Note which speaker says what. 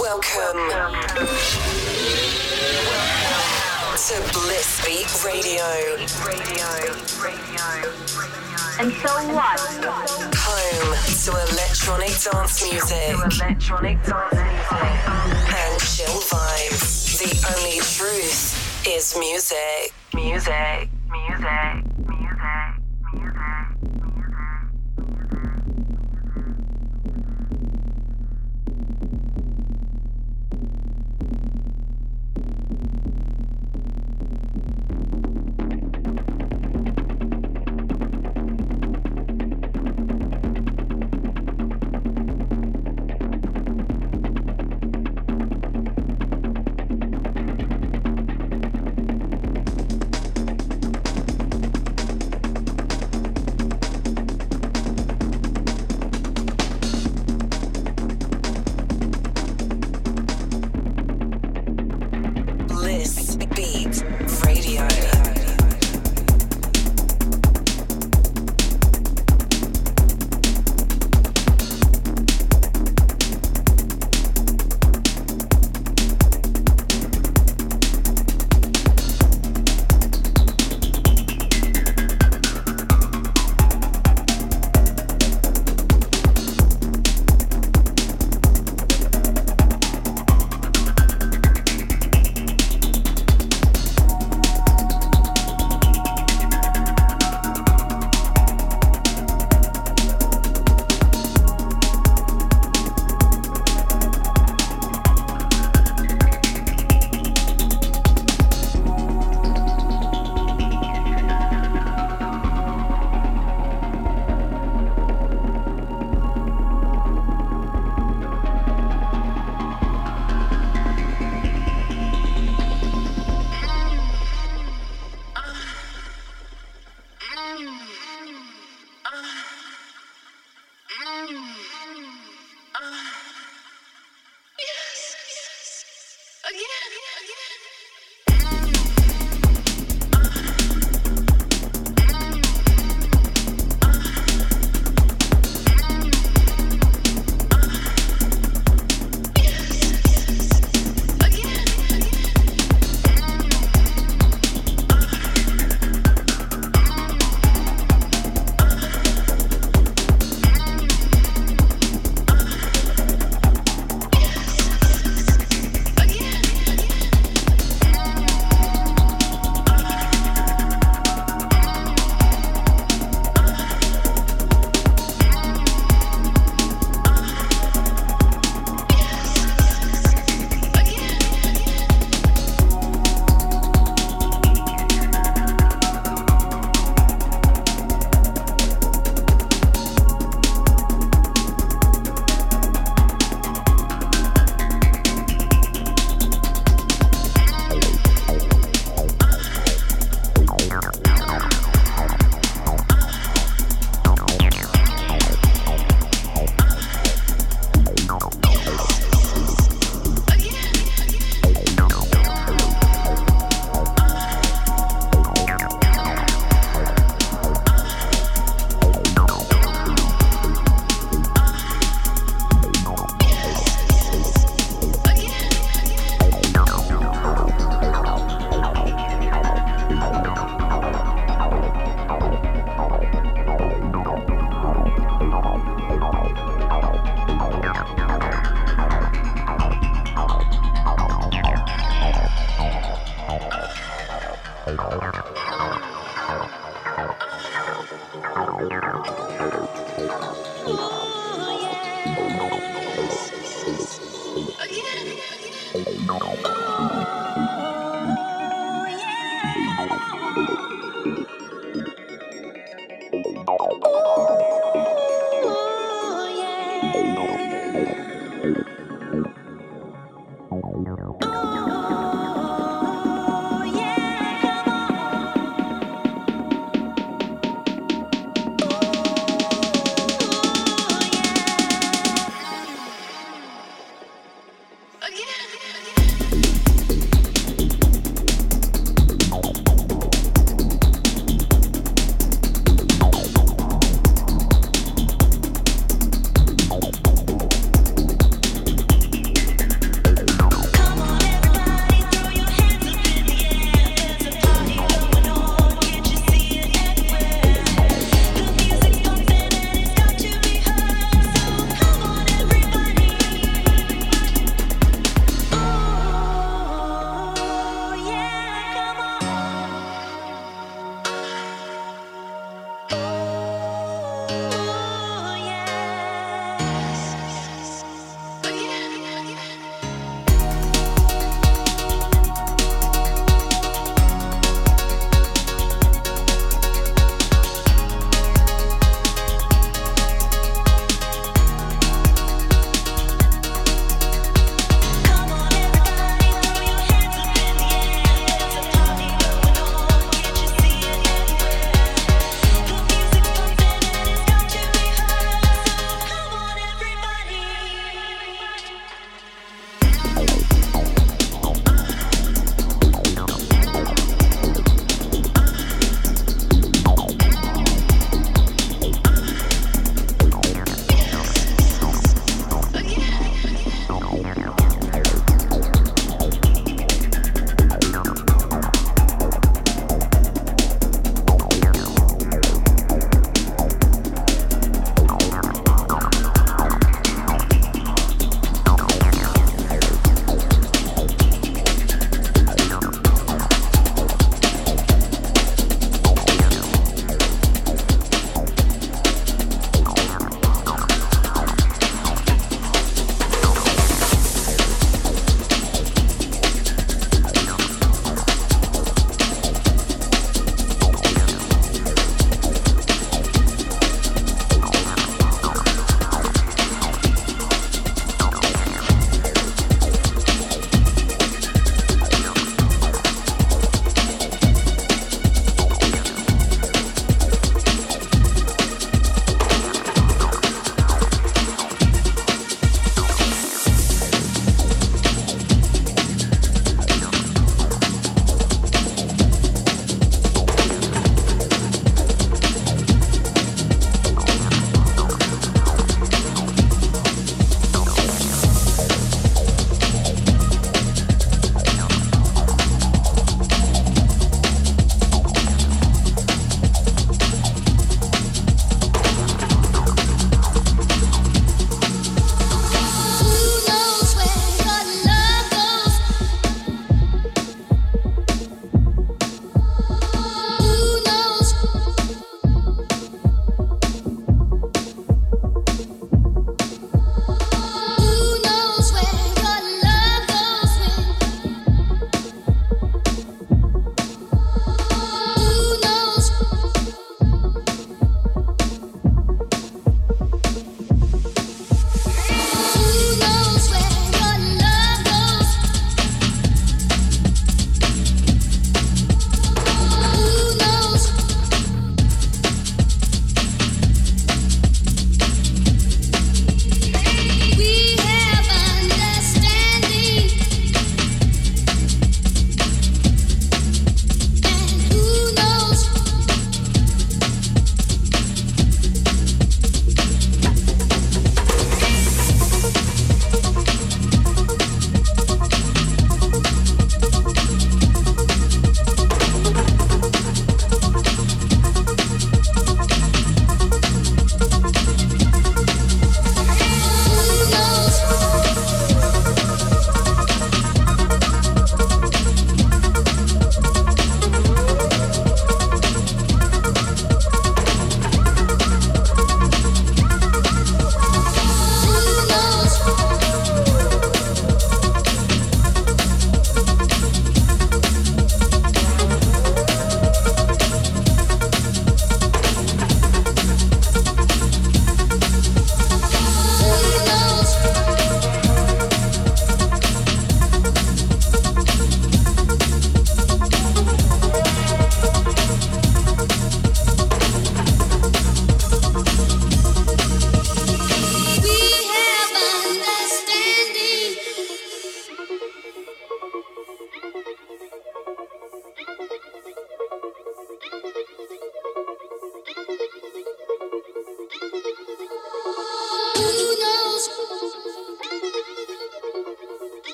Speaker 1: Welcome to Bliss Beat Radio.
Speaker 2: And so what?
Speaker 1: Home to electronic dance music
Speaker 2: Electronic dance music.
Speaker 1: and chill vibes. The only truth is. Music.
Speaker 2: Music. Music.